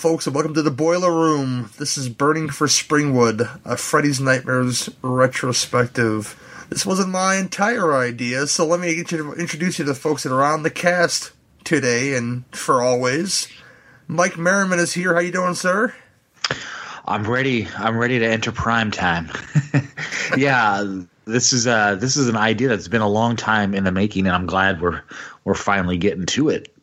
folks, and welcome to the Boiler Room. This is Burning for Springwood, a Freddy's Nightmares retrospective. This wasn't my entire idea, so let me introduce you to the folks that are on the cast today and for always. Mike Merriman is here. How you doing, sir? I'm ready. I'm ready to enter prime time. yeah, this is uh this is an idea that's been a long time in the making, and I'm glad we're we're finally getting to it.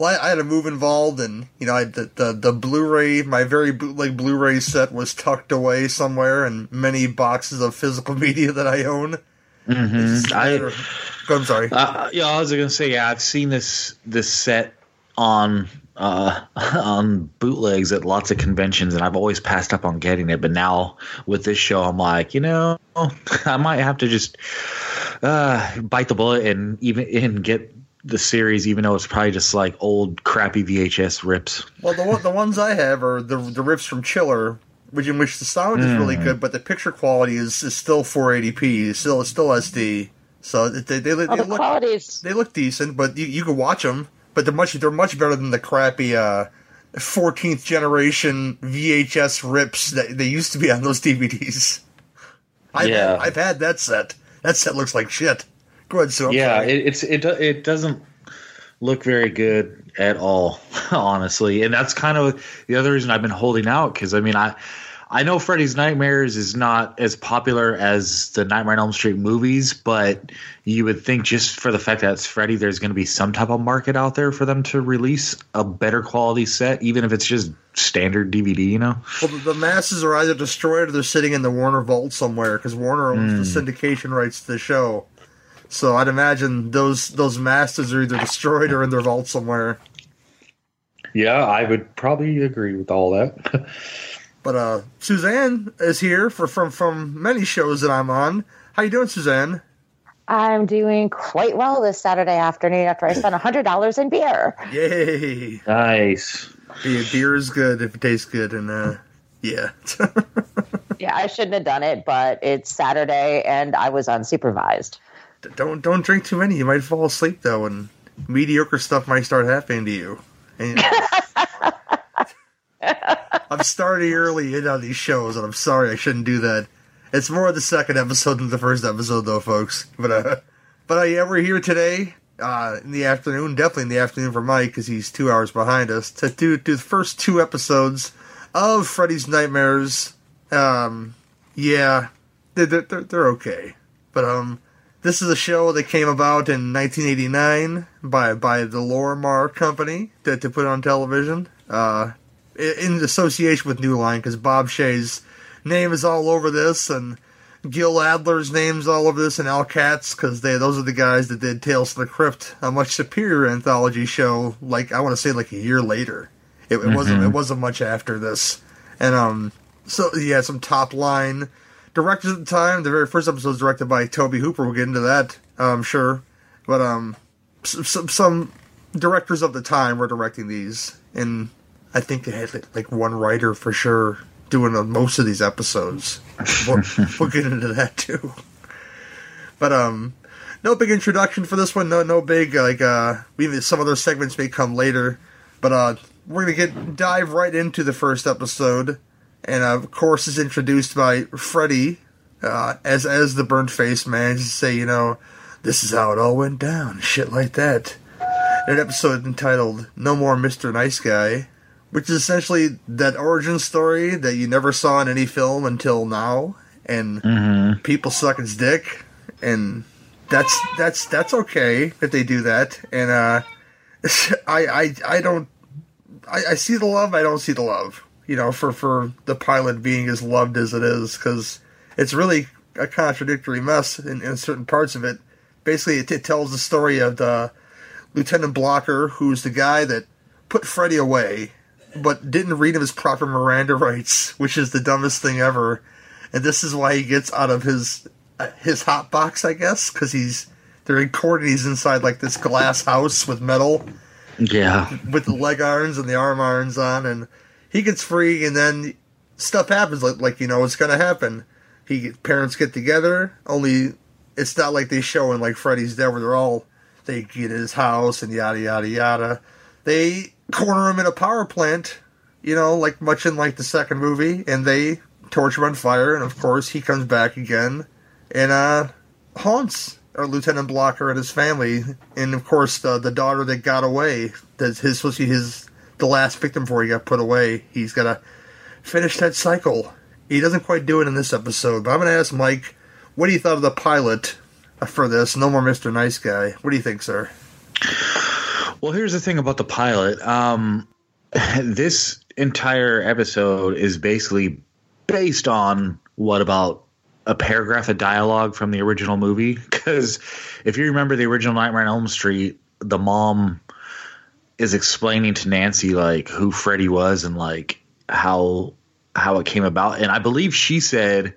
Well, I, I had a move involved, and you know, I, the, the the Blu-ray, my very bootleg Blu-ray set was tucked away somewhere, and many boxes of physical media that I own. Mm-hmm. I, I'm sorry. Uh, yeah, I was gonna say, yeah, I've seen this this set on uh, on bootlegs at lots of conventions, and I've always passed up on getting it. But now with this show, I'm like, you know, I might have to just uh, bite the bullet and even and get the series, even though it's probably just like old crappy VHS rips. Well, the the ones I have are the the rips from Chiller, which in which the sound is really hmm. good, but the picture quality is, is still 480p, still still SD. So they they, they, oh, they the look qualities. they look decent, but you you can watch them. But they're much they're much better than the crappy uh, 14th generation VHS rips that they used to be on those DVDs. I've yeah, had, I've had that set. That set looks like shit. Go ahead, so yeah, it, it's it it doesn't look very good at all, honestly, and that's kind of the other reason I've been holding out because I mean I. I know Freddy's Nightmares is not as popular as the Nightmare on Elm Street movies, but you would think just for the fact that it's Freddy, there's going to be some type of market out there for them to release a better quality set, even if it's just standard DVD. You know, well, the masses are either destroyed or they're sitting in the Warner vault somewhere because Warner owns mm. the hmm. syndication rights to the show. So I'd imagine those those masters are either destroyed or in their vault somewhere. Yeah, I would probably agree with all that. but uh, Suzanne is here for from from many shows that I'm on. How you doing, Suzanne? I'm doing quite well this Saturday afternoon after I spent hundred dollars in beer. Yay! Nice. Beer, beer is good if it tastes good, and uh, yeah. yeah, I shouldn't have done it, but it's Saturday and I was unsupervised don't don't drink too many. You might fall asleep though, and mediocre stuff might start happening to you. And, I'm starting early in on these shows, and I'm sorry I shouldn't do that. It's more the second episode than the first episode, though, folks. But uh, but uh, yeah, we're here today uh, in the afternoon, definitely in the afternoon for Mike because he's two hours behind us to do, do the first two episodes of Freddy's Nightmares. Um, yeah, they're, they're, they're okay, but um, this is a show that came about in 1989 by by the Lorimar Company to, to put on television uh, in association with New Line because Bob Shaye's name is all over this and Gil Adler's name's all over this and Al Katz because they those are the guys that did Tales from the Crypt, a much superior anthology show. Like I want to say like a year later. It, it mm-hmm. wasn't it wasn't much after this, and um so yeah some top line directors at the time. The very first episode was directed by Tobe Hooper. We'll get into that, I'm sure. But um, some, some directors of the time were directing these, and I think they had like one writer for sure doing most of these episodes. We'll, we'll get into that too. But um, no big introduction for this one. No, no big like uh, maybe some other segments may come later. But uh, we're gonna get dive right into the first episode and of course is introduced by Freddy uh, as as the burnt faced man to say, you know, this is how it all went down, shit like that. An episode entitled "No More Mr. Nice Guy," which is essentially that origin story that you never saw in any film until now, and mm-hmm. people suck his dick, and that's that's that's okay if they do that, and uh, I I I don't I, I see the love, I don't see the love you know, for for the pilot being as loved as it is, because it's really a contradictory mess in, in certain parts of it. Basically, it, it, tells the story of the Lieutenant Blocker, who's the guy that put Freddy away, but didn't read him his proper Miranda rights, which is the dumbest thing ever. And this is why he gets out of his his hot box, I guess, because he's they're in court and He's inside like this glass house with metal, yeah, with the leg irons and the arm irons on, and he gets free, and then stuff happens like like you know it's gonna happen. He parents get together. Only it's not like they show in like Freddy's Dead where they're all They get his house and yada yada yada. They corner him in a power plant, you know, like much in like the second movie, and they torch him on fire. And of course, he comes back again and uh, haunts our Lieutenant Blocker and his family. And of course, the the daughter that got away, That his be his the last victim before he got put away. He's got to finish that cycle. He doesn't quite do it in this episode, but I'm going to ask Mike, what do you thought of the pilot for this? No more Mr. Nice Guy. What do you think, sir? Well, here's the thing about the pilot. Um, this entire episode is basically based on what about a paragraph of dialogue from the original movie? Because if you remember the original Nightmare on Elm Street, the mom is explaining to Nancy like who Freddy was and like how how it came about, and I believe she said.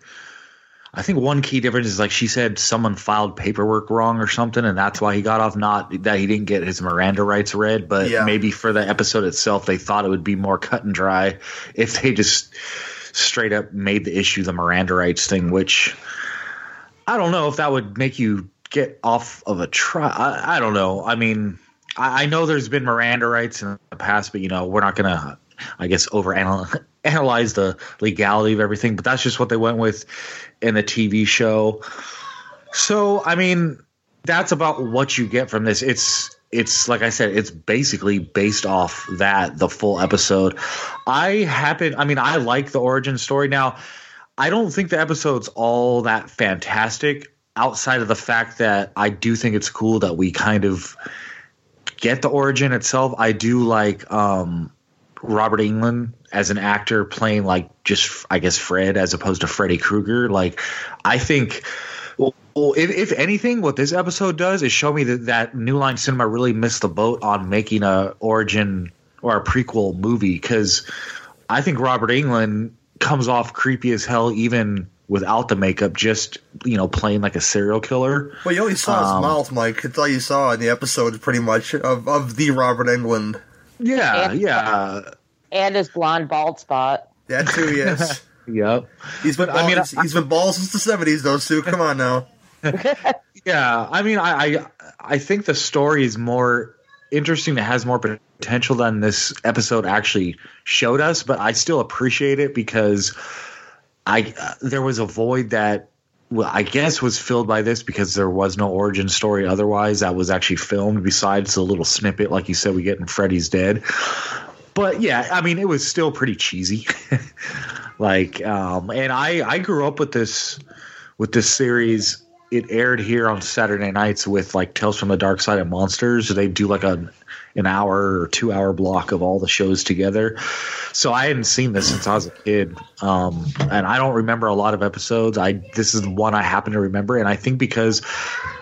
I think one key difference is like she said someone filed paperwork wrong or something, and that's why he got off. Not that he didn't get his Miranda rights read, but Yeah. maybe for the episode itself, they thought it would be more cut and dry if they just straight up made the issue the Miranda rights thing, which I don't know if that would make you get off of a try. I, I don't know. I mean, I, I know there's been Miranda rights in the past, but you know, we're not gonna, I guess, over analyze the legality of everything. But that's just what they went with in the TV show. So, I mean, that's about what you get from this. It's it's like I said, it's basically based off that the full episode. I happen, I mean, I like the origin story. Now, I don't think the episode's all that fantastic outside of the fact that I do think it's cool that we kind of get the origin itself. I do like um Robert Englund as an actor playing like just I guess Fred as opposed to Freddy Krueger. Like I think well, if, if anything, what this episode does is show me that, that New Line Cinema really missed the boat on making a origin or a prequel movie because I think Robert Englund comes off creepy as hell even without the makeup, just you know playing like a serial killer. Well, you only saw his Um, mouth, Mike. That's all you saw in the episode, pretty much, of, of the Robert Englund. Yeah, And- yeah, and his blonde bald spot. That too, yes. yep. He's been But, I mean, he's- he's been bald since the seventies, though. Sue, come on now. Yeah, I mean, I, I I think the story is more interesting. It has more potential than this episode actually showed us, but I still appreciate it because I uh, there was a void that well, I guess was filled by this because there was no origin story otherwise that was actually filmed besides the little snippet like you said we get in Freddy's Dead. But yeah, I mean, it was still pretty cheesy. like, um, and I I grew up with this with this series. It aired here on Saturday nights with like Tales from the Dark Side of Monsters. They do like a an hour or two hour block of all the shows together. So I hadn't seen this since I was a kid, um, and I don't remember a lot of episodes. I this is the one I happen to remember, and I think because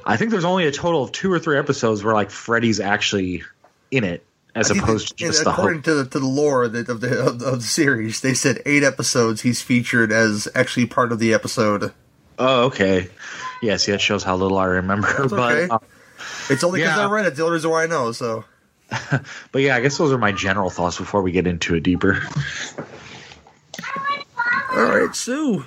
I think there's only a total of two or three episodes where like Freddy's actually in it, as opposed to just the according to the to the lore that, of the of, of the series, they said eight episodes he's featured as actually part of the episode. Oh, okay. Yeah, see, that shows how little I remember. That's but okay. uh, It's only because Yeah. I read it. The only reason why I know. So but yeah, I guess those are my general thoughts before we get into it deeper. all right, Sue.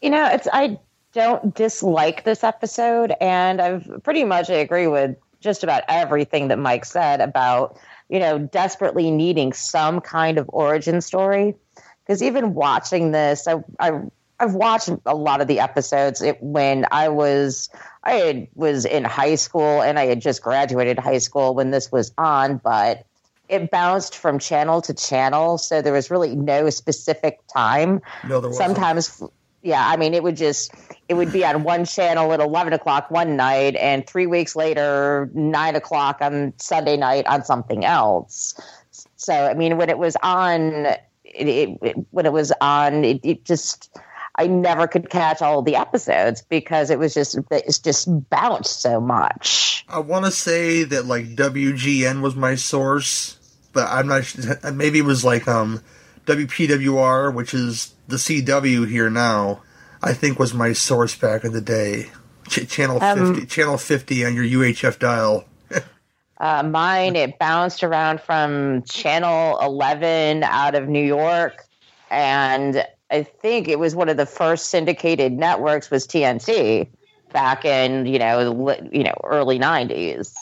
You know, it's I don't dislike this episode, and I've pretty much agree with just about everything that Mike said about you know desperately needing some kind of origin story. Because even watching this, I, I I've watched a lot of the episodes it, when I was I had, was in high school and I had just graduated high school when this was on, but it bounced from channel to channel, so there was really no specific time. No, there wasn't. sometimes yeah i mean it would just it would be on one channel at 11 o'clock one night and three weeks later 9 o'clock on sunday night on something else. So i mean when it was on it, it, it- when it was on it, it just i never could catch all the episodes because it was just it's just bounced so much I want to say that like WGN was my source, but I'm not. Maybe it was like um WPWR, which is the CW here now. I think was my source back in the day. Ch- channel Um, fifty, channel fifty on your UHF dial. Uh, mine, it bounced around from channel 11 out of New York. And I think it was one of the first syndicated networks was TNT. back in you know you know early '90s.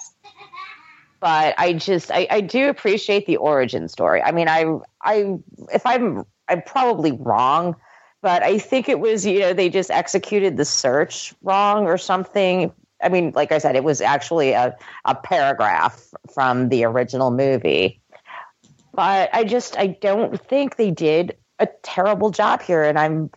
But I just I, I do appreciate the origin story. I mean, I I if I'm I'm probably wrong, but I think it was you know they just executed the search wrong or something. I mean, like I said, it was actually a, a paragraph from the original movie. But I just I don't think they did a terrible job here, and I'm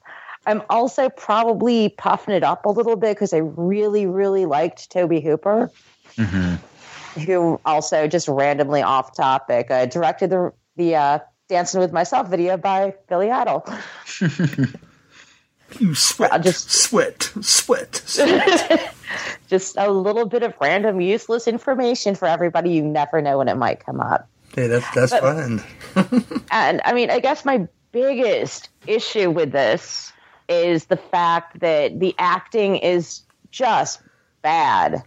I'm also probably puffing it up a little bit because I really really liked Tobe Hooper, mm-hmm. who also just randomly off topic uh, directed the the uh, Dancing with Myself video by Billy Idol. you sweat, just sweat, sweat. sweat. just a little bit of random useless information for everybody. You never know when it might come up. Hey, that's that's but, fine. and I mean, I guess my biggest issue with this is the fact that the acting is just bad.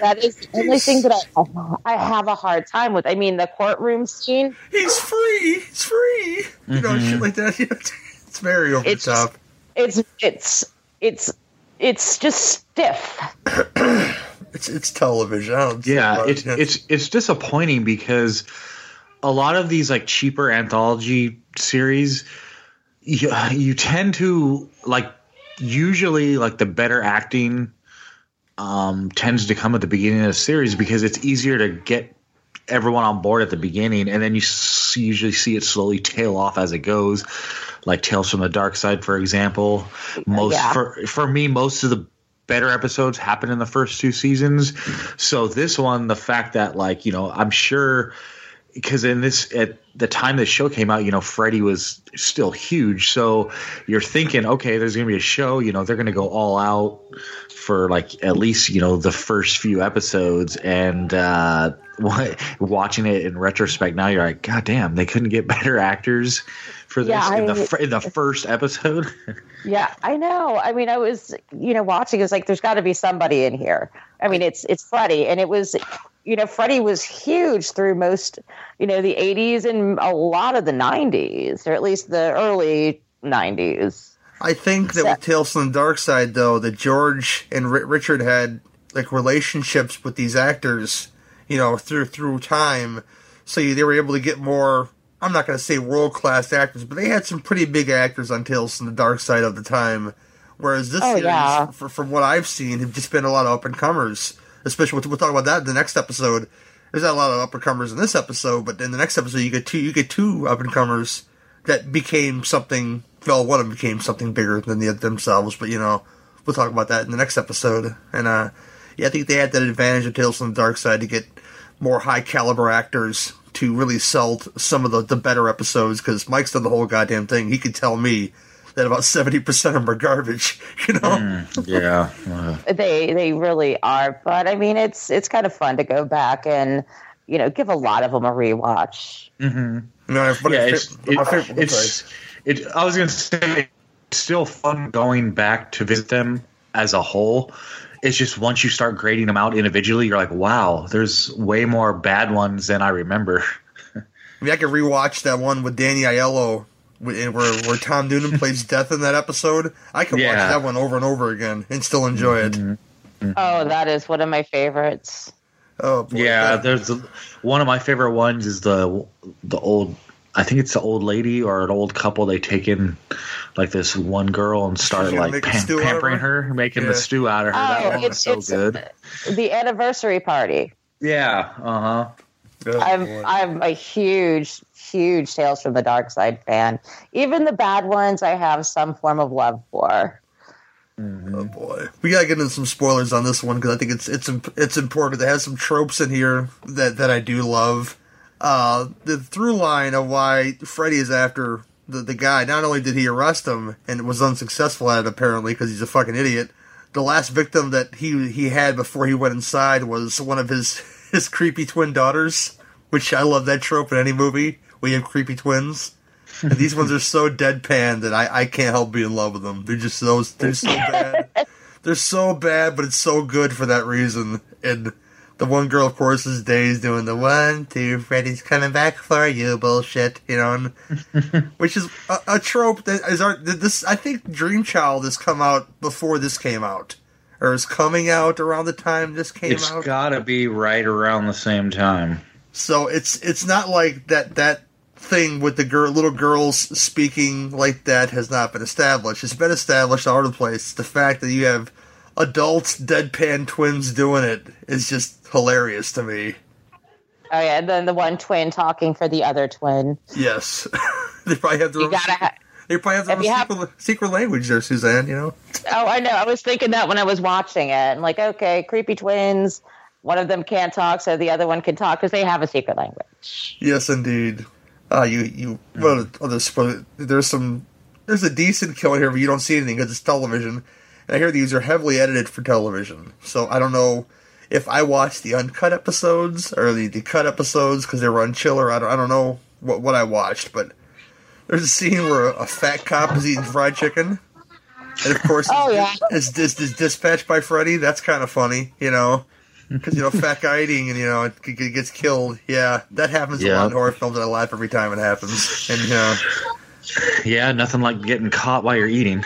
That is the only thing that I, I have a hard time with. I mean, the courtroom scene. He's free. He's free. Mm-hmm. You know, shit like that. it's very over it's the top. It's it's it's it's just stiff. it's it's television. yeah, it's it's it's disappointing because a lot of these like cheaper anthology series, you, you tend to like usually like the better acting um, tends to come at the beginning of the series because it's easier to get everyone on board at the beginning, and then you see, usually see it slowly tail off as it goes. Like Tales from the Dark Side, for example. Most yeah. for for me, most of the better episodes happen in the first two seasons. So this one, the fact that like you know, I'm sure because in this at the time the show came out, you know, Freddy was still huge. So you're thinking, okay, there's going to be a show. You know, they're going to go all out for like at least you know the first few episodes. And uh, watching it in retrospect now, you're like, God damn, they couldn't get better actors for this yeah, in the in the first episode. yeah, I know. I mean, I was you know watching. It's like there's got to be somebody in here. I mean, it's it's Freddy, and it was you know, Freddy was huge through most, you know, the 80s and a lot of the 90s, or at least the early 90s. I think that with Tales from the Dark Side, though, that George and R- Richard had like relationships with these actors, you know, through through time, so they were able to get more. I'm not going to say world class actors, but they had some pretty big actors on Tales from the Dark Side of the time. Whereas this oh, series, yeah. for, from what I've seen, have just been a lot of up and comers especially we'll, talk about that in the next episode. There's not a lot of up and comers in this episode, but in the next episode you get two you get two up and comers that became something. Well, one of them became something bigger than the themselves, but you know we'll talk about that in the next episode. And uh, yeah, I think they had that advantage of Tales from the Dark Side to get more high caliber actors to really sell some of the, the better episodes because Mike's done the whole goddamn thing. He could tell me that about seventy percent of them are garbage. You know? Mm, yeah, uh. they they really are. But I mean, it's it's kind of fun to go back and you know give a lot of them a rewatch. Mm-hmm. No, yeah, it's, it, it's it, I was going to say it's still fun going back to visit them as a whole. It's just once you start grading them out individually, you're like, wow, there's way more bad ones than I remember. I mean, I could rewatch that one with Danny Aiello where, where Tom Noonan plays Death in that episode. I can yeah. watch that one over and over again and still enjoy it. Mm-hmm. mm-hmm. Oh, that is one of my favorites. Oh, boy, yeah. That. There's a, one of my favorite ones is the the old. I think it's the old lady or an old couple. They take in like this one girl and start like pam- pampering her? her, making yeah. the stew out of her. Oh, that one was so good. The anniversary party. Yeah. Uh huh. Oh, I'm boy. I'm a huge huge Tales from the Dark Side fan. Even the bad ones, I have some form of love for. Mm-hmm. Oh boy, we gotta get into some spoilers on this one because I think it's it's it's important. It has some tropes in here that that I do love. Uh, the through line of why Freddy is after the the guy. Not only did he arrest him and was unsuccessful at it apparently because he's a fucking idiot. The last victim that he he had before he went inside was one of his his creepy twin daughters, which I love that trope in any movie we have creepy twins. And these ones are so deadpan that I, I can't help being in love with them. They're just so they're so bad. they're so bad, but it's so good for that reason. And the one girl, of course, is Days doing the one, two, Freddy's coming back for you bullshit, you know, and, which is a, a, trope that is our this. I think Dream Child has come out before this came out. Or is coming out around the time this came It's out. It's got to be right around the same time. So it's it's not like that that thing with the girl, little girls speaking like that has not been established. It's been established all over the place. The fact that you have adults deadpan twins doing it is just hilarious to me. Oh yeah, and then the one twin talking for the other twin. Yes, they probably have their You own. gotta. Ha- they probably have their own you have- secret, secret language there, Suzanne. You know. oh, I know. I was thinking that when I was watching it. I'm like, okay, creepy twins. One of them can't talk, so the other one can talk because they have a secret language. Yes, indeed. Uh, you you well, other. There's some. There's a decent kill here, but you don't see anything because it's television. And I hear these are heavily edited for television, so I don't know if I watched the uncut episodes or the, the cut episodes because they were on chiller. I don't I don't know what what I watched, but there's a scene where a, a fat cop is eating fried chicken, and of course, Oh, it's, yeah. it's, it's, it's dispatched by Freddy. That's kind of funny, you know. Because you know, fat guy eating, and you know, it, g- g- gets killed. Yeah, that happens a lot in horror films. and I laugh every time it happens. And you know, Yeah, nothing like getting caught while you're eating.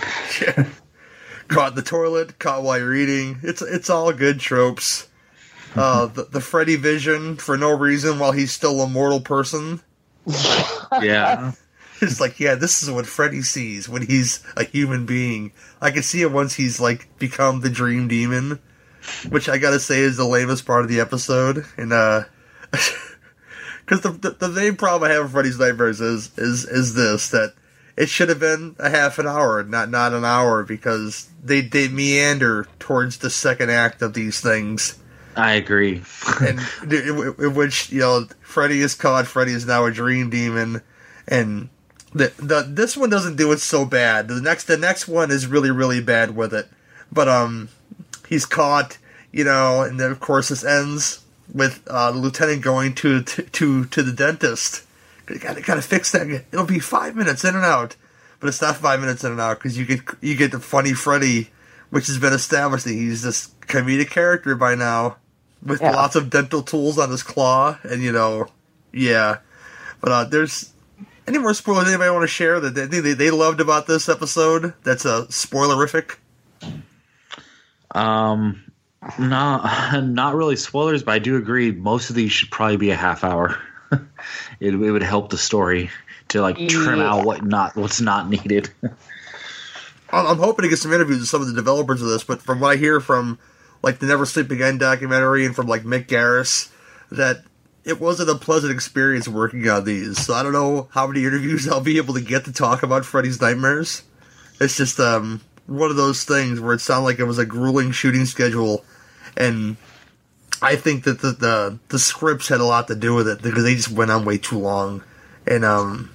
caught in the toilet, caught while you're eating. It's it's all good tropes. Uh, the, the Freddy vision for no reason while he's still a mortal person. Yeah. It's like, yeah, this is what Freddy sees when he's a human being. I can see it once he's like become the dream demon, which I gotta say is the lamest part of the episode. And uh, because the, the the main problem I have with Freddy's Nightmares is is is this that it should have been a half an hour, not not an hour, because they they meander towards the second act of these things I agree. and in, in which you know Freddy is caught. Freddy is now a dream demon, and the the this one doesn't do it so bad. The next the next one is really really bad with it, but um, he's caught. You know, and then of course this ends with uh, the lieutenant going to to to, to the dentist. You gotta gotta fix that. It'll be five minutes in and out, but it's not five minutes in and out because you get you get the funny Freddy, which has been established that he's this comedic character by now with Yeah. lots of dental tools on his claw, and you know, yeah. But uh, there's any more spoilers anybody want to share that they, they they loved about this episode? That's a uh, spoilerific. Um, not not really spoilers, but I do agree. Most of these should probably be a half hour. it, it would help the story to like trim Yeah. out what not what's not needed. I'm I'm hoping to get some interviews with some of the developers of this, but from what I hear from like the Never Sleep Again documentary and from like Mick Garris, that it wasn't a pleasant experience working on these. So I don't know how many interviews I'll be able to get to talk about Freddy's Nightmares. It's just um one of those things where it sounded like it was a grueling shooting schedule, and I think that the the, the scripts had a lot to do with it because they just went on way too long, and um.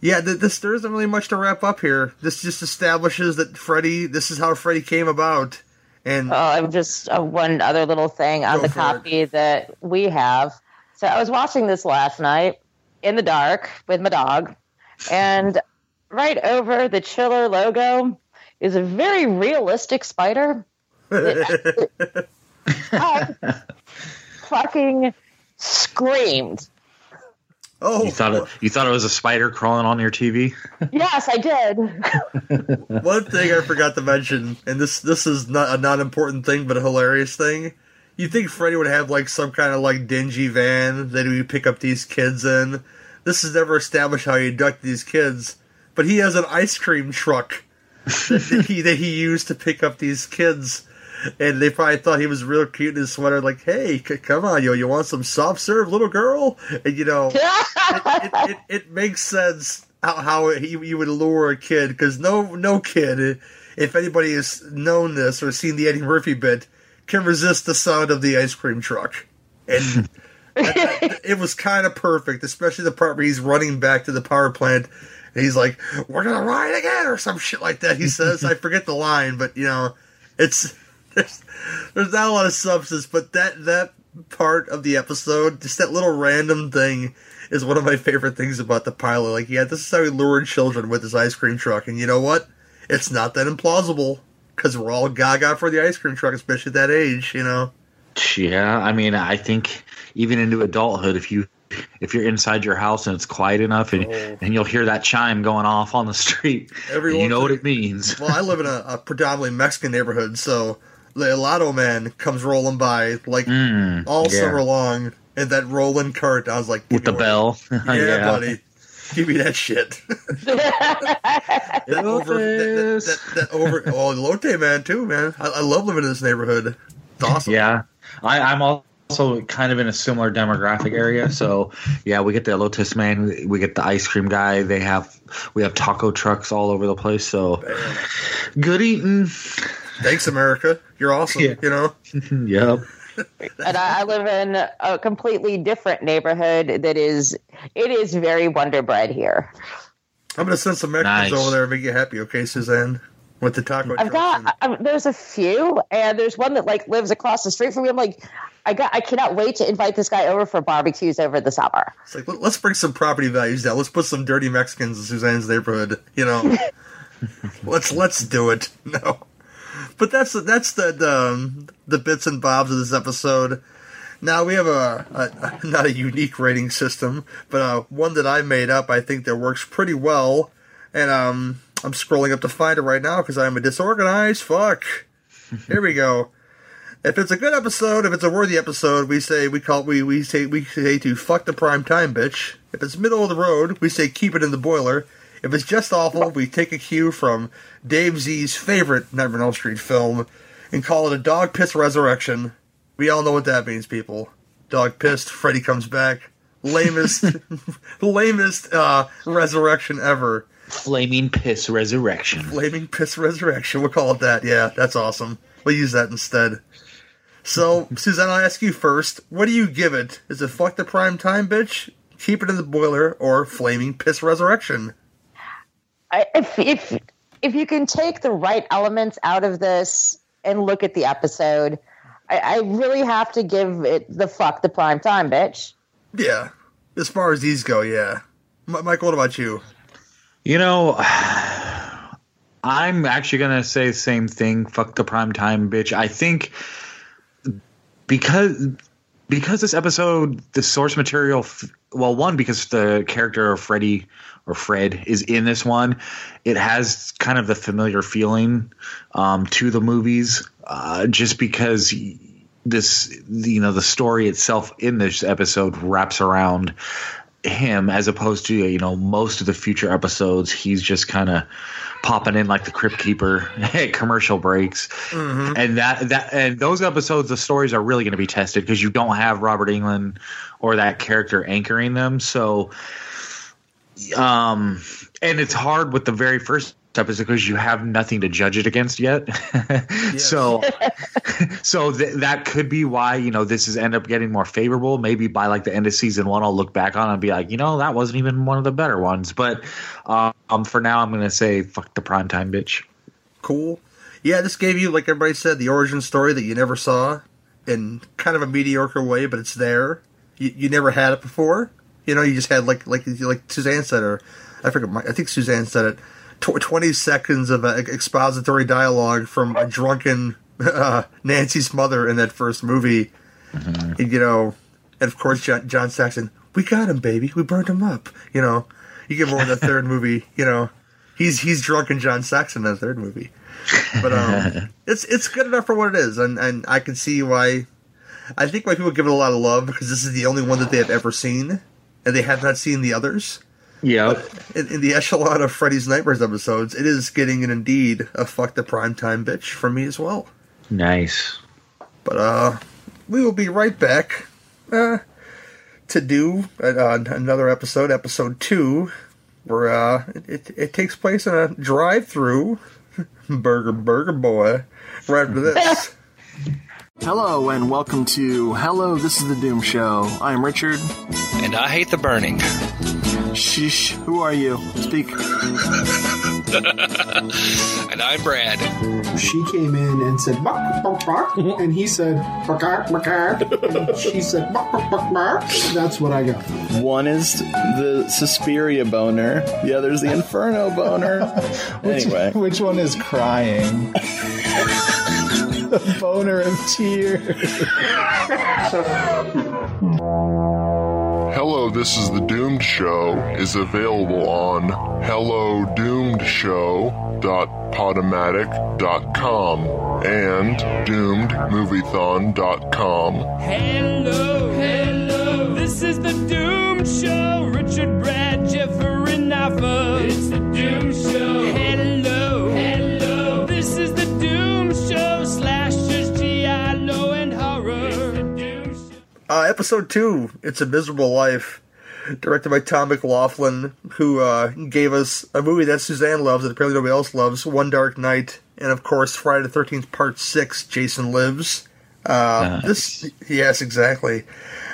Yeah, th- this there isn't really much to wrap up here. This just establishes that Freddy. This is how Freddy came about, and Oh, I'm just uh, one other little thing on the copy that we have. So I was watching this last night in the dark with my dog, and right over the Chiller logo is a very realistic spider. I fucking screamed. Oh, You thought it, you thought it was a spider crawling on your TV? Yes, I did. one thing I forgot to mention, and this this is not a non important thing, but a hilarious thing. You think Freddy would have like some kind of like dingy van that he would pick up these kids in? This is never established how he abducted these kids, but he has an ice cream truck that, that he that he used to pick up these kids. And they probably thought he was real cute in his sweater, like, "Hey, c- come on, yo, you want some soft serve, little girl?" And you know, it, it, it makes sense how, how he, you would lure a kid because no no kid, if anybody has known this or seen the Eddie Murphy bit, can resist the sound of the ice cream truck, and that- that- it was kind of perfect, especially the part where he's running back to the power plant. And he's like, "We're gonna ride again," or some shit like that. He says, "I forget the line, but you know, it's there's, there's not a lot of substance, but that that part of the episode, just that little random thing, is one of my favorite things about the pilot. Like, yeah, this is how he lured children with his ice cream truck, and you know what? It's not that implausible because we're all gaga for the ice cream truck, especially at that age. You know, Yeah, I mean, I think even into adulthood, if you if you're inside your house and it's quiet enough, and, Oh. and you'll hear that chime going off on the street. Every and you know what it means. Well, I live in a, a predominantly Mexican neighborhood, so the Lotto Man comes rolling by like Mm, all yeah. summer long in that rolling cart. I was like, with the bell. one. Yeah, buddy. Give me that shit. that over, that, that, that, over. Oh, Lotte man too, man. I, I love living in this neighborhood. It's awesome. Yeah, I, I'm also kind of in a similar demographic area. So yeah, we get the Lotus man, we- we get the ice cream guy. They have we have taco trucks all over the place. So good eating. Thanks, America. You're awesome. Yeah. You know. Yep. and I, I live in a completely different neighborhood that is it is very Wonder Bread here. I'm gonna send some Mexicans Nice. over there and make you happy, okay, Suzanne? With the taco. I've trucks got i um, there's a few, and there's one that like lives across the street from me. I'm like, I got I cannot wait to invite this guy over for barbecues over the summer. It's like let's bring some property values down. Let's put some dirty Mexicans in Suzanne's neighborhood. You know, let's let's do it. No, but that's that's the the, um, the bits and bobs of this episode. Now we have a, a not a unique rating system, but uh, one that I made up. I think that works pretty well, and um, I'm scrolling up to find it right now because I'm a disorganized fuck. Here we go. If it's a good episode, if it's a worthy episode, we say we call we we say we say to fuck the prime time bitch. If it's middle of the road, we say keep it in the boiler. If it's just awful, we take a cue from Dave Z's favorite Nightmare on Elm Street film and call it a dog piss resurrection. We all know what that means, people. Dog pissed, Freddy comes back. Lamest, lamest uh, resurrection ever. Flaming piss resurrection. Flaming Piss Resurrection. We'll call it that. Yeah, that's awesome. We'll use that instead. So, Suzanne, I'll ask you first. What do you give it? Is it fuck the prime time, bitch? Keep it in the boiler or flaming piss resurrection? I, if if if you can take the right elements out of this and look at the episode, I, I really have to give it the fuck the prime time, bitch. Yeah. As far as these go, yeah. M- Mike, what about you? You know, I'm actually gonna say the same thing. Fuck the prime time, bitch. I think because because this episode, the source material. f- Well, one because the character of Freddy or Fred is in this one, it has kind of the familiar feeling um, to the movies. Uh, just because this, you know, the story itself in this episode wraps around him as opposed to you know most of the future episodes. He's just kind of popping in like the crypt keeper at commercial breaks. And that that and those episodes the stories are really going to be tested because you don't have robert englund or that character anchoring them. So um and it's hard with the very first episode because you have nothing to judge it against yet so so th- that could be why you know this is end up getting more favorable. Maybe by like the end of season one, I'll look back on it and be like, you know, that wasn't even one of the better ones. But um, for now, I'm gonna say fuck the primetime bitch. Cool. Yeah, this gave you, like everybody said, the origin story that you never saw in kind of a mediocre way, but it's there. You, you never had it before. You know, you just had like like like Suzanne said, or I forget. my- I think Suzanne said it. Tw- Twenty seconds of uh, expository dialogue from a drunken uh, Nancy's mother in that first movie. And, you know, and of course John, John Saxon. We got him, baby. We burned him up. You know, you get more in the third movie. You know, he's he's drunken John Saxon in the third movie. But um, it's it's good enough for what it is, and and I can see why. I think why people give it a lot of love because this is the only one that they have ever seen, and they have not seen the others. Yeah. In, in the echelon of Freddy's Nightmares episodes, it is getting an indeed a fuck the primetime bitch for me as well. Nice. But uh, we will be right back uh, to do uh, another episode, episode two, where uh, it, it takes place in a drive-through burger burger boy. Right after this. Hello and welcome to Hello, this is the Doom Show. I'm Richard. And I hate the burning. Shh, who are you? Speak. And I'm Brad. she came in and said bark bark bark and he said bark bark bark and she said bark bark bark bark that's what i got One is the Suspiria boner, the other is the Inferno boner. anyway, Which one is crying? The boner of tears. Hello, Hello, This is the Doomed Show is available on hellodoomedshow.podomatic.com and doomedmoviethon.com. Hello, hello. This is the Doomed Show. Episode two, It's a Miserable Life, directed by Tom McLaughlin, who uh, gave us a movie that Suzanne loves and apparently nobody else loves, One Dark Night, and of course Friday the Thirteenth Part Six, Jason Lives. Uh, This, yes, exactly.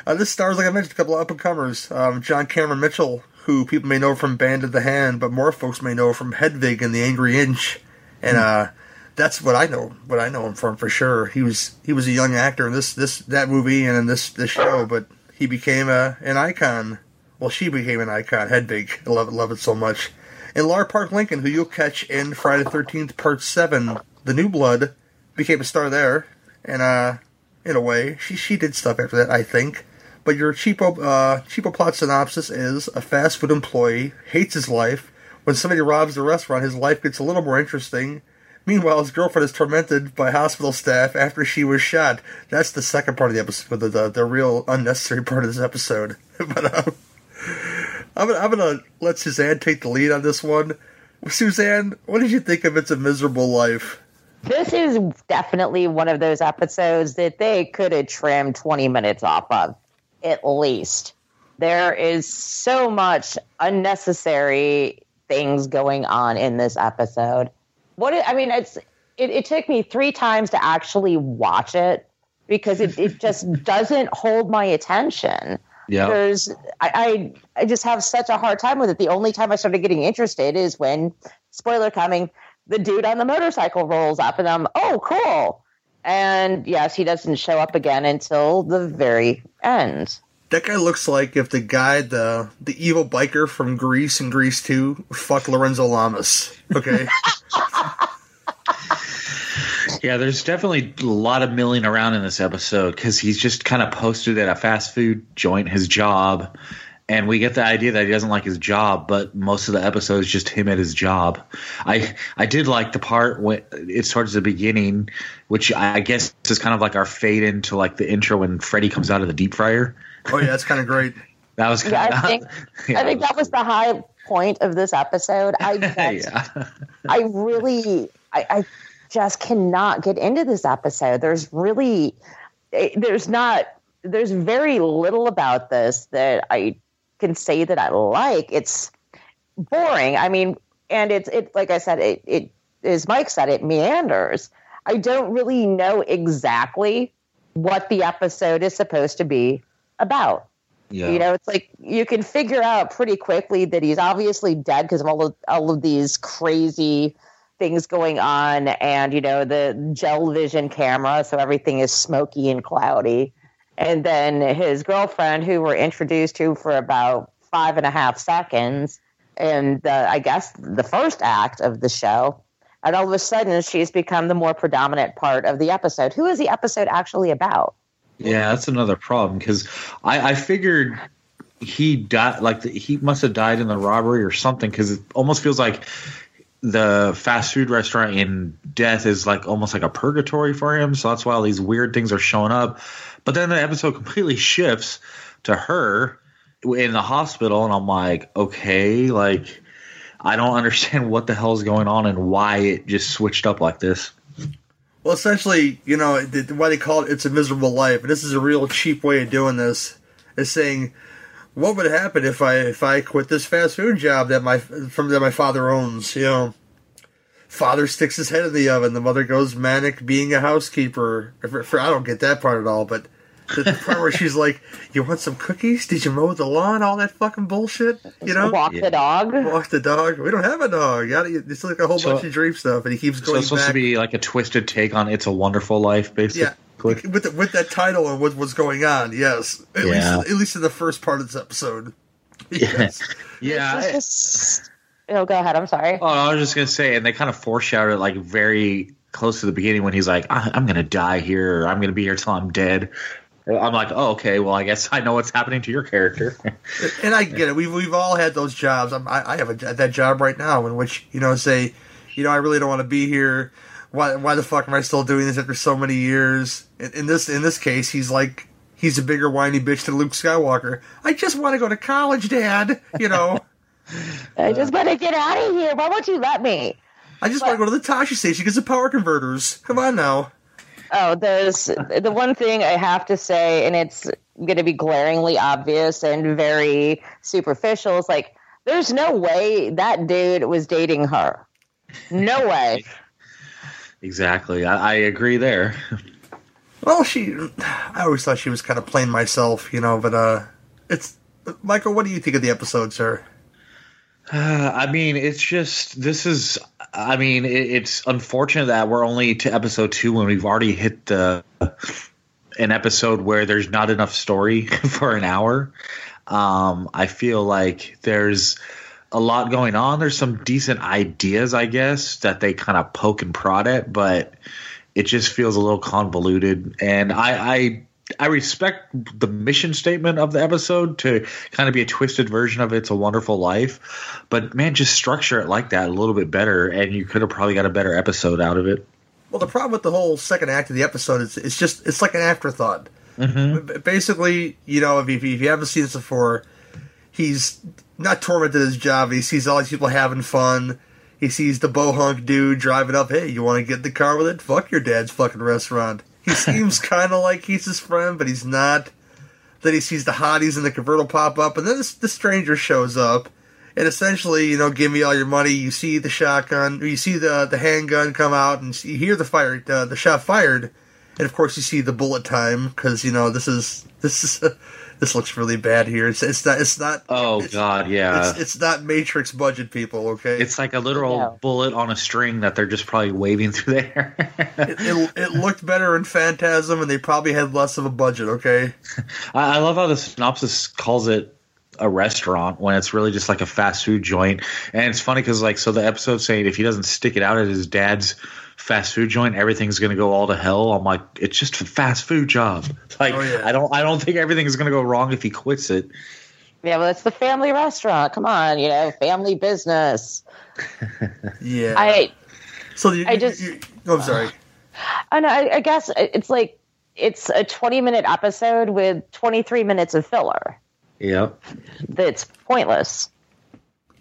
Uh, this stars, like I mentioned, a couple of up and comers. Um, John Cameron Mitchell, who people may know from Band of the Hand, but more folks may know from Hedwig and the Angry Inch, and uh, that's what I know. What I know him from for sure. He was he was a young actor in this this that movie and in this this show, but he became a an icon. Well, she became an icon. Hedwig, I love it, love it so much. And Lar Park Lincoln, who you'll catch in Friday Thirteenth Part Seven, The New Blood, became a star there, and uh, in a way, she she did stuff after that, I think. But your cheapo uh, cheapo plot synopsis is a fast food employee hates his life. When somebody robs the restaurant, his life gets a little more interesting. Meanwhile, his girlfriend is tormented by hospital staff after she was shot. That's the second part of the episode, the the, the real unnecessary part of this episode. but uh, I'm gonna, I'm gonna let Suzanne take the lead on this one. Suzanne, what did you think of It's a Miserable Life? This is definitely one of those episodes that they could have trimmed 20 minutes off of, at least. There is so much unnecessary things going on in this episode. What it, I mean, it's it, it took me three times to actually watch it because it, it just doesn't hold my attention. Yeah. There's I, I I just have such a hard time with it. The only time I started getting interested is when spoiler coming, the dude on the motorcycle rolls up and I'm oh cool. And yes, he doesn't show up again until the very end. That guy looks like if the guy, the the evil biker from Grease and Grease 2, fucked Lorenzo Lamas. Okay? Yeah, there's definitely a lot of milling around in this episode because he's just kind of posted at a fast food joint his job, and we get the idea that he doesn't like his job. But most of the episode is just him at his job. I I did like the part when it's towards the beginning, which I guess is kind of like our fade into like the intro when Freddy comes out of the deep fryer. Oh, yeah, that's kind of great. That was Yeah, kind I of think I think that was the high point of this episode. I just, yeah. I really, I, I just cannot get into this episode. There's really, eh, there's not, there's very little about this that I can say that I like. It's boring. I mean, and it's it like I said, it it as Mike said, it meanders. I don't really know exactly what the episode is supposed to be about. Yeah. You know, it's like you can figure out pretty quickly that he's obviously dead because of all of all of these crazy things going on, and you know the gel vision camera, so everything is smoky and cloudy. And then his girlfriend, who we're introduced to for about five and a half seconds, and the, I guess the first act of the show, and all of a sudden she's become the more predominant part of the episode. Who is the episode actually about? Yeah, that's another problem because I, I figured he died, like the, he must have died in the robbery or something because it almost feels like the fast food restaurant in death is like almost like a purgatory for him. So that's why all these weird things are showing up. But then the episode completely shifts to her in the hospital, and I'm like, okay, like I don't understand what the hell's going on and why it just switched up like this. Well, essentially, you know, the, why they call it "It's a Miserable Life," and this is a real cheap way of doing this. Is saying, what would happen if I if I quit this fast food job that my from that my father owns? You know, father sticks his head in the oven. The mother goes manic being a housekeeper. For, for, I don't get that part at all, but the, the part where she's like, "You want some cookies? Did you mow the lawn? All that fucking bullshit." You know, Walk the dog. walk the dog. We don't have a dog. Got It's like a whole So- bunch of dream stuff, and he keeps So going it's supposed back. to be like a twisted take on "It's a Wonderful Life," basically. Yeah, with the, with that title and what was going on. Yes, at Yeah. least at least in the first part of this episode. Yeah. yeah. Just- oh, go ahead. I'm sorry. Oh, I was just gonna say, and they kind of foreshadowed it like very close to the beginning when he's like, I- "I'm gonna die here, or I'm gonna be here till I'm dead." I'm like, oh, okay. Well, I guess I know what's happening to your character. and I get it. We've we've all had those jobs. I'm, I I have a, that job right now in which you know say, you know, I really don't want to be here. Why why the fuck am I still doing this after so many years? In, in this in this case, he's like he's a bigger whiny bitch than Luke Skywalker. I just want to go to college, Dad. You know. I just want to get out of here. Why won't you let me? I just want to go to the Tosche station because of power converters. Come on now. Oh, there's the one thing I have to say, and it's going to be glaringly obvious and very superficial. Is like, there's no way that dude was dating her. No way. exactly. I, I agree there. Well, she. I always thought she was kind of plain myself, you know. But uh, it's Michael. What do you think of the episode, sir? Uh, I mean, it's just this is. I mean, it, it's unfortunate that we're only to episode two when we've already hit the an episode where there's not enough story for an hour. Um, I feel like there's a lot going on. There's some decent ideas, I guess, that they kind of poke and prod at, but it just feels a little convoluted. And I, I I respect the mission statement of the episode to kind of be a twisted version of It's a Wonderful Life, but man, just structure it like that a little bit better, and you could have probably got a better episode out of it. Well, the problem with the whole second act of the episode is it's just it's like an afterthought. Mm-hmm. Basically, you know, if you, if you haven't seen this before, he's not tormented his job. He sees all these people having fun. He sees the bohunk dude driving up. Hey, you want to get in the car with it? Fuck your dad's fucking restaurant. He seems kind of like he's his friend, but he's not. Then he sees the hotties in the convertible pop up, and then this, the stranger shows up, and essentially, you know, give me all your money. You see the shotgun, you see the the handgun come out, and you hear the fire, uh, the shot fired, and of course you see the bullet time because you know this is this is. this looks really bad here. It's it's not it's not. Oh it's, God, yeah. It's, it's, not Matrix budget, people. Okay, it's like a literal yeah. bullet on a string that they're just probably waving through the air. it, it, it, looked better in Phantasm, and they probably had less of a budget. Okay, I, I love how the synopsis calls it a restaurant when it's really just like a fast food joint. And it's funny because like so the episode saying if he doesn't stick it out at his dad's fast food joint, everything's going to go all to hell. I'm like, it's just a fast food job. Like, oh, yeah. I don't, I don't think everything is going to go wrong if he quits it. Yeah, well, it's the family restaurant. Come on, you know, family business. yeah. I. So you, I just. You, you, oh, I'm sorry. Uh, I know. I, I guess it's like it's a 20 minute episode with 23 minutes of filler. Yep. That's pointless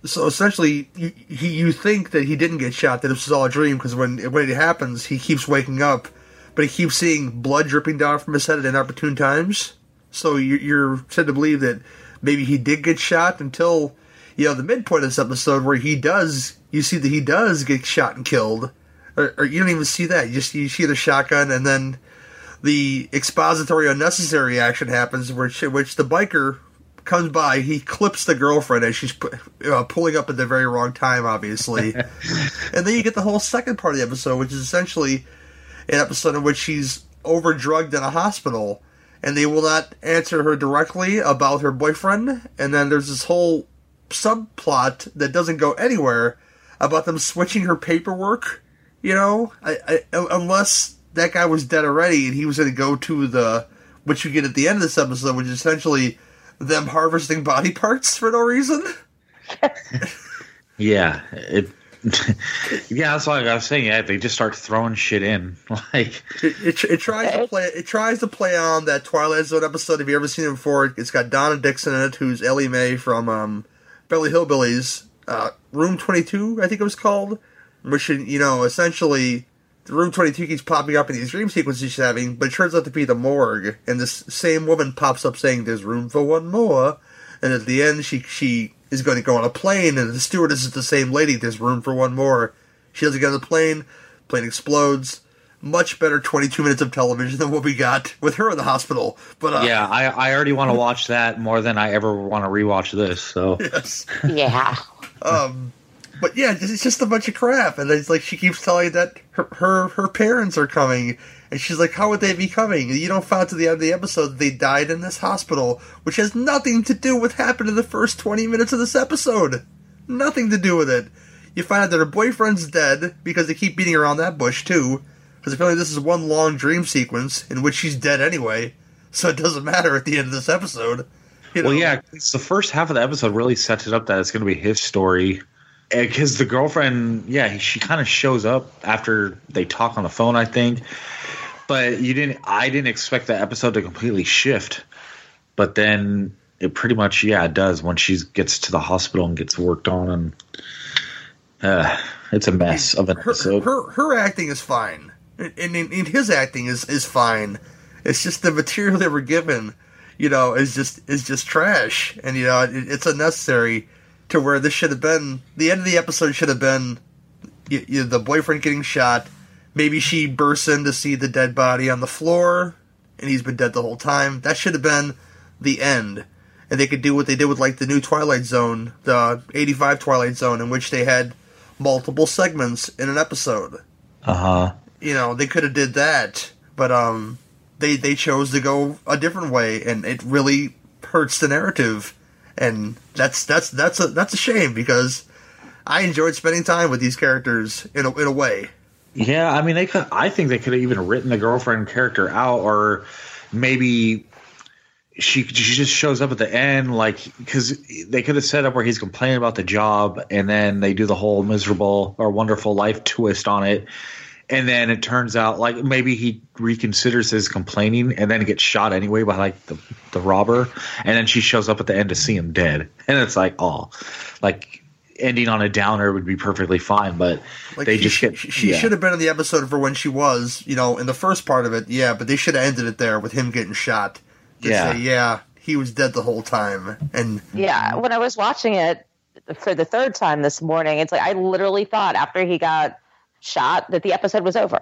so essentially, you, he, you think that he didn't get shot, that this was all a dream, because when, when it happens, he keeps waking up, but he keeps seeing blood dripping down from his head at inopportune times. So you, you're said to believe that maybe he did get shot until, you know, the midpoint of this episode where he does, you see that he does get shot and killed. Or, or you don't even see that. You just you see the shotgun, and then the expository unnecessary action happens, which which the biker comes by, he clips the girlfriend as she's uh, pulling up at the very wrong time, obviously. and then you get the whole second part of the episode, which is essentially an episode in which she's overdrugged in a hospital, and they will not answer her directly about her boyfriend. And then there's this whole subplot that doesn't go anywhere about them switching her paperwork. You know, I, I, unless that guy was dead already and he was going to go to the which you get at the end of this episode, which is essentially them harvesting body parts for no reason. yeah, it. yeah, that's why I was saying. Yeah, they just start throwing shit in. Like it, it, it, tries to play. It tries to play on that Twilight Zone episode. Have you ever seen it before? It's got Donna Dixon in it, who's Ellie Mae from um, Beverly Hillbillies. Uh, Room Twenty Two, I think it was called. Which you know, essentially, the room 22 keeps popping up in these dream sequences she's having, but it turns out to be the morgue. And this same woman pops up saying, There's room for one more. And at the end, she she is going to go on a plane, and the stewardess is the same lady. There's room for one more. She doesn't get on the plane, plane explodes. Much better 22 minutes of television than what we got with her in the hospital. But uh, yeah, I, I already want to watch that more than I ever want to rewatch this. So yes, yeah. Um, but yeah, it's just a bunch of crap. And it's like she keeps telling that her, her her parents are coming, and she's like, "How would they be coming?" You don't find out to the end of the episode that they died in this hospital, which has nothing to do with what happened in the first twenty minutes of this episode. Nothing to do with it. You find out that her boyfriend's dead because they keep beating around that bush too. Because apparently this is one long dream sequence in which she's dead anyway. so it doesn't matter at the end of this episode. You know? Well, yeah, it's the first half of the episode really sets it up that it's going to be his story. Because the girlfriend, yeah, she kind of shows up after they talk on the phone, I think. But you didn't, I didn't expect the episode to completely shift. But then it pretty much, yeah, it does when she gets to the hospital and gets worked on. And uh, it's a mess of an her, episode. her her acting is fine, and, and, and his acting is is fine. It's just the material they were given, you know, is just is just trash, and you know it, it's unnecessary. To where this should have been the end of the episode should have been you, you, the boyfriend getting shot. Maybe she bursts in to see the dead body on the floor, and he's been dead the whole time. That should have been the end. And they could do what they did with like the new Twilight Zone, the '85 Twilight Zone, in which they had multiple segments in an episode. Uh huh. You know, they could have did that, but um, they they chose to go a different way, and it really hurts the narrative, and that's that's that's a that's a shame because I enjoyed spending time with these characters in a in a way. Yeah, I mean, they could. I think they could have even written the girlfriend character out, or maybe she she just shows up at the end, like because they could have set up where he's complaining about the job, and then they do the whole miserable or wonderful life twist on it, and then it turns out like maybe he reconsiders his complaining, and then gets shot anyway by like the the robber, and then she shows up at the end to see him dead, and it's like oh, like ending on a downer would be perfectly fine, but Like they she, just get she, she yeah. should have been in the episode for when she was, you know, in the first part of it, yeah, but they should have ended it there with him getting shot. To Yeah. say, yeah, he was dead the whole time, and Yeah, when I was watching it for the third time this morning, it's like I literally thought after he got shot that the episode was over.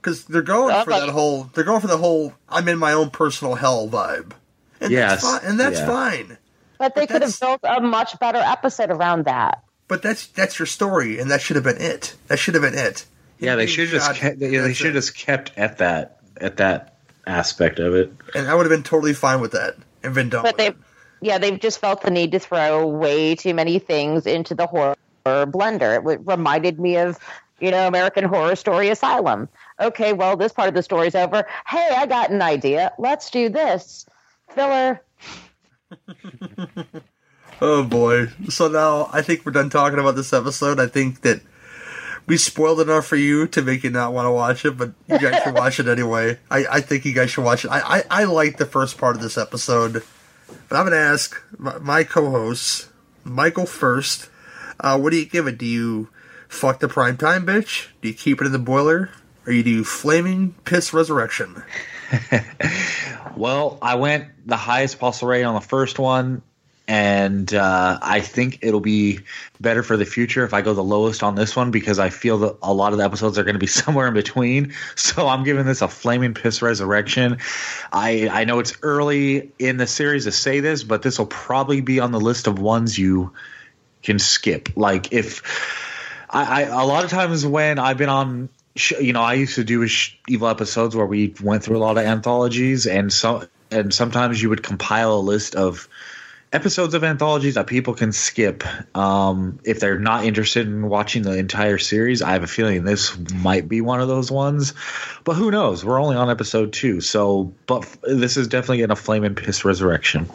because they're going Oh, for like- that whole, they're going for the whole "I'm in my own personal hell" vibe, and Yes, that's fine, and that's yeah. fine. But they But could have built a much better episode around that. But that's that's your story, and that should have been it. That should have been it. Yeah, they should have just kept, yeah, they should just kept at that at that aspect of it. and I would have been totally fine with that and been done. But they, yeah, they've just felt the need to throw way too many things into the horror blender. It reminded me of, you know, American Horror Story Asylum. Okay, well, this part of the story's over. Hey, I got an idea. Let's do this. Filler. Oh boy! So now I think we're done talking about this episode. I think that we spoiled enough for you to make you not want to watch it, but you guys should watch it anyway. I, I think you guys should watch it. I, I, I like the first part of this episode, but I'm gonna ask my, my co-hosts, Michael first. Uh, what do you give it? Do you fuck the prime time bitch? Do you keep it in the boiler? Or you do flaming piss resurrection? Well, I went the highest possible rating on the first one, and uh, I think it'll be better for the future if I go the lowest on this one because I feel that a lot of the episodes are going to be somewhere in between. So I'm giving this a flaming piss resurrection. I I know it's early in the series to say this, but this will probably be on the list of ones you can skip. Like if I, I a lot of times when I've been on, you know, I used to do evil episodes where we went through a lot of anthologies, and so and sometimes you would compile a list of episodes of anthologies that people can skip um, if they're not interested in watching the entire series. I have a feeling this might be one of those ones, but who knows? We're only on episode two, so but this is definitely getting a flame and piss resurrection.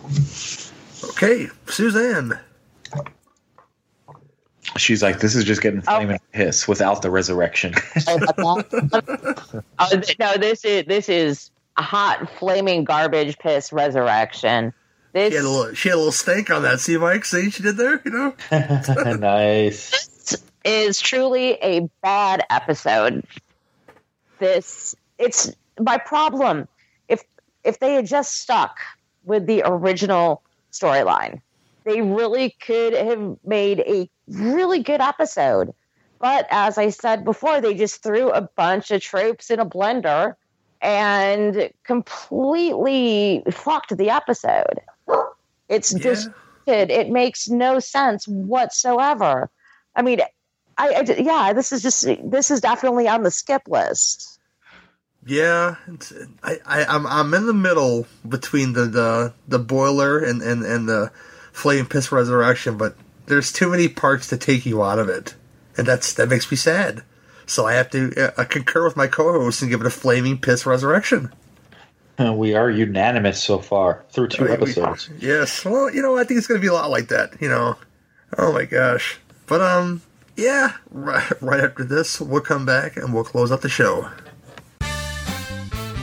Okay, Suzanne. She's like, this is just getting oh. flame and piss without the resurrection. Oh, no, this is this is hot flaming garbage piss resurrection. This She had a little, she had a little stank on that. See, Mike? See, she did there. You know. nice. is truly a bad episode. This it's my problem. If if they had just stuck with the original storyline, they really could have made a really good episode. But as I said before, they just threw a bunch of tropes in a blender and completely fucked the episode. It's just it makes no sense whatsoever. I mean, I, I yeah, this is just this is definitely on the skip list. Yeah, it's, I, I, I'm I'm in the middle between the the, the boiler and, and, and the flame piss resurrection, but there's too many parts to take you out of it, and that's that makes me sad. So I have to uh, concur with my co-host and give it a flaming piss resurrection. we are unanimous so far through two I mean, we- episodes. yes. Well, you know, I think it's going to be a lot like that. You know. Oh my gosh. But um, yeah. Right, right after this, we'll come back and we'll close out the show.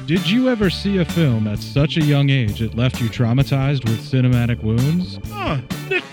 Did you ever see a film at such a young age it left you traumatized with cinematic wounds? Ah,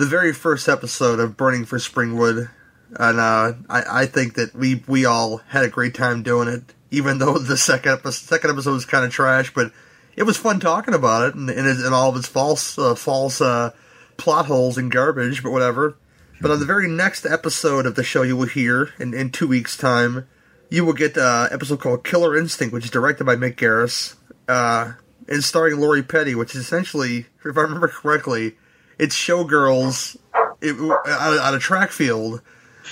the very first episode of Burning for Springwood, and uh, I, I think that we we all had a great time doing it. Even though the second episode, second episode was kind of trash, but it was fun talking about it and, and, and all of its false uh, false uh, plot holes and garbage, but whatever. But on the very next episode of the show, you will hear in, in two weeks' time, you will get uh, an episode called Killer Instinct, which is directed by Mick Garris, uh, and starring Lori Petty, which is essentially, if I remember correctly, it's showgirls it, on, a- track field,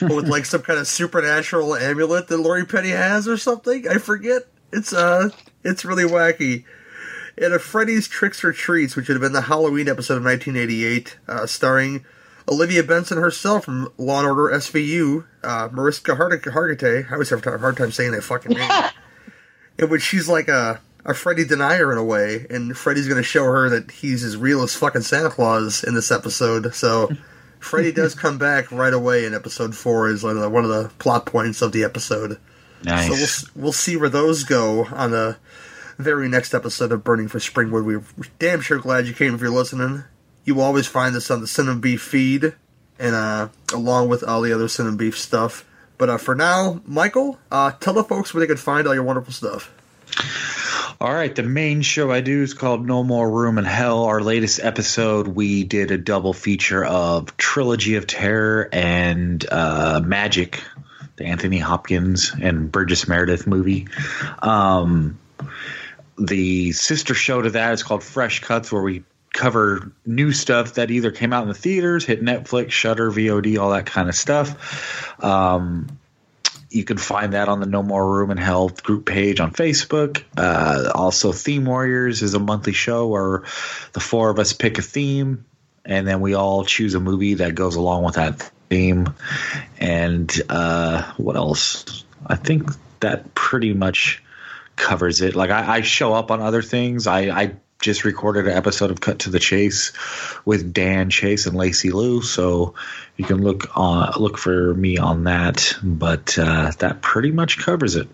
with like some kind of supernatural amulet that Lori Petty has or something. I forget. It's uh, it's really wacky. And a Freddy's Tricks or Treats, which would have been the Halloween episode of 1988, uh, starring Olivia Benson herself from Law and Order SVU, uh, Mariska Harg- Hargitay. I always have a hard time saying that fucking name. in which she's like a, a Freddy denier in a way, and Freddy's going to show her that he's as real as fucking Santa Claus in this episode. So Freddy does come back right away in episode four as one of the, one of the plot points of the episode. Nice. So we'll, we'll see where those go on the very next episode of Burning for Springwood. We're damn sure glad you came if you're listening. You will always find this on the Cinnamon Beef feed, and uh, along with all the other Cinnamon Beef stuff. But uh, for now, Michael, uh, tell the folks where they can find all your wonderful stuff. All right, the main show I do is called No More Room in Hell. Our latest episode, we did a double feature of Trilogy of Terror and uh, Magic, the Anthony Hopkins and Burgess Meredith movie. Um, the sister show to that is called Fresh Cuts, where we cover new stuff that either came out in the theaters, hit Netflix, Shudder, VOD, all that kind of stuff. Um, you can find that on the No More Room in Hell group page on Facebook. Uh, also, Theme Warriors is a monthly show where the four of us pick a theme, and then we all choose a movie that goes along with that theme. And uh, what else? I think that pretty much covers it. Like I, I show up on other things. I, I just recorded an episode of Cut to the Chase with Dan Chase and Lacey Lou, so you can look on look for me on that. But uh, that pretty much covers it.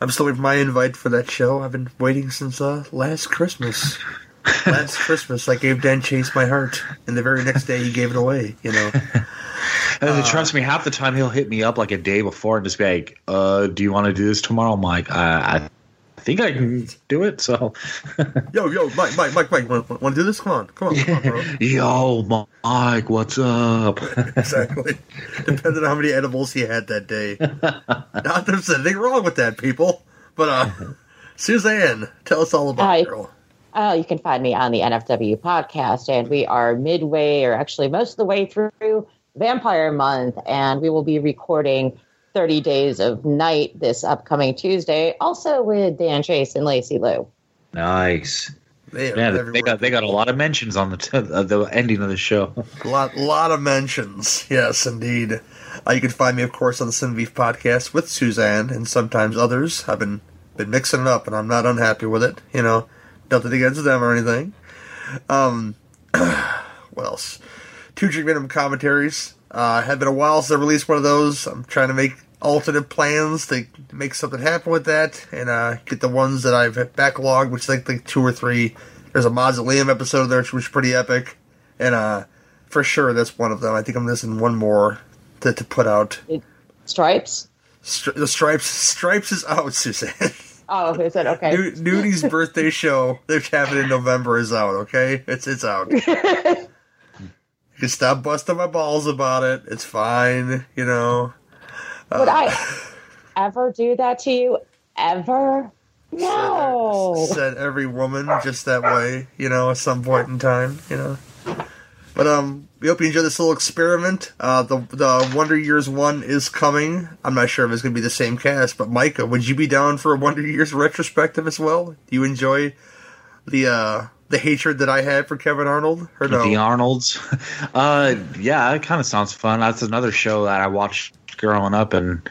I'm still waiting for my invite for that show. I've been waiting since uh, last Christmas. last Christmas, I gave Dan Chase my heart, and the very next day he gave it away. You know. And then trust me, half the time he'll hit me up like a day before and just be like, uh, "Do you want to do this tomorrow?" I'm like, "I, I think I can do it." So, yo, yo, Mike, Mike, Mike, Mike, want, want to do this? Come on, come on, come on, bro. yo, Mike, what's up? exactly. Depending on how many edibles he had that day. Not there's anything wrong with that, people. But uh, Suzanne, tell us all about Hi. it, girl. Uh, you can find me on the NFW podcast, and we are midway, or actually most of the way through Vampire Month, and we will be recording 30 Days of Night this upcoming Tuesday, also with Dan Chase and Lacey Lou. nice. They are Yeah, they got they got a lot of mentions on the t- uh, the ending of the show. A lot, lot of mentions. Yes, indeed. Uh, you can find me, of course, on the Sin Beef podcast with Suzanne and sometimes others. I've been been mixing it up, and I'm not unhappy with it. You know, nothing against them or anything. Um, what else? Two drink minimum commentaries. Uh, have been a while since I released one of those. I'm trying to make alternate plans to make something happen with that, and uh, get the ones that I've backlogged, which is like, like two or three. There's a Mausoleum episode there, which was pretty epic, and uh, for sure that's one of them. I think I'm missing one more to, to put out. Stripes. Stri- the stripes, stripes is out, Suzanne. Oh, is it okay? Nu- Nudie's birthday show that's happening in November is out. Okay, it's it's out. you can stop busting my balls about it. It's fine. You know. Would I ever do that to you? Ever? No. Said every woman just that way. You know, at some point in time. You know. But um, we hope you enjoy this little experiment. Uh, the the Wonder Years one is coming. I'm not sure if it's going to be the same cast, but Micah, would you be down for a Wonder Years retrospective as well? Do you enjoy the uh the hatred that I had for Kevin Arnold? Or no? The Arnolds. Uh, yeah, it kind of sounds fun. That's another show that I watched growing up, and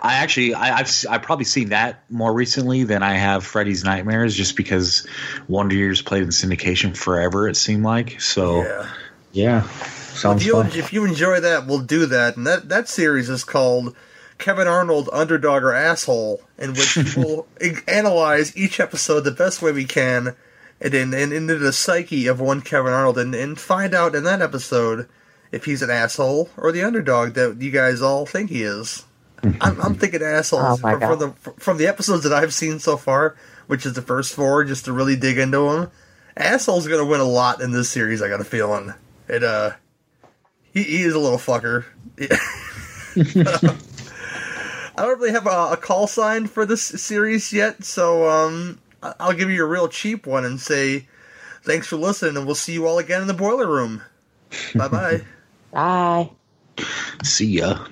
I actually I, I've s- I've probably seen that more recently than I have Freddy's Nightmares, just because Wonder Years played in syndication forever. It seemed like so. Yeah. Yeah, If sounds you, fun. if you enjoy that, we'll do that. And that, that series is called Kevin Arnold Underdog or Asshole, in which we'll analyze each episode the best way we can and, in, and into the psyche of one Kevin Arnold and, and find out in that episode if he's an asshole or the underdog that you guys all think he is. I'm, I'm thinking assholes Oh from, from the from the episodes that I've seen so far, which is the first four, just to really dig into them. Asshole's gonna win a lot in this series. I got a feeling. It uh, he, he is a little fucker. I don't really have a, a call sign for this series yet, so um, I'll give you a real cheap one and say thanks for listening, and we'll see you all again in the boiler room. bye bye. Bye. See ya.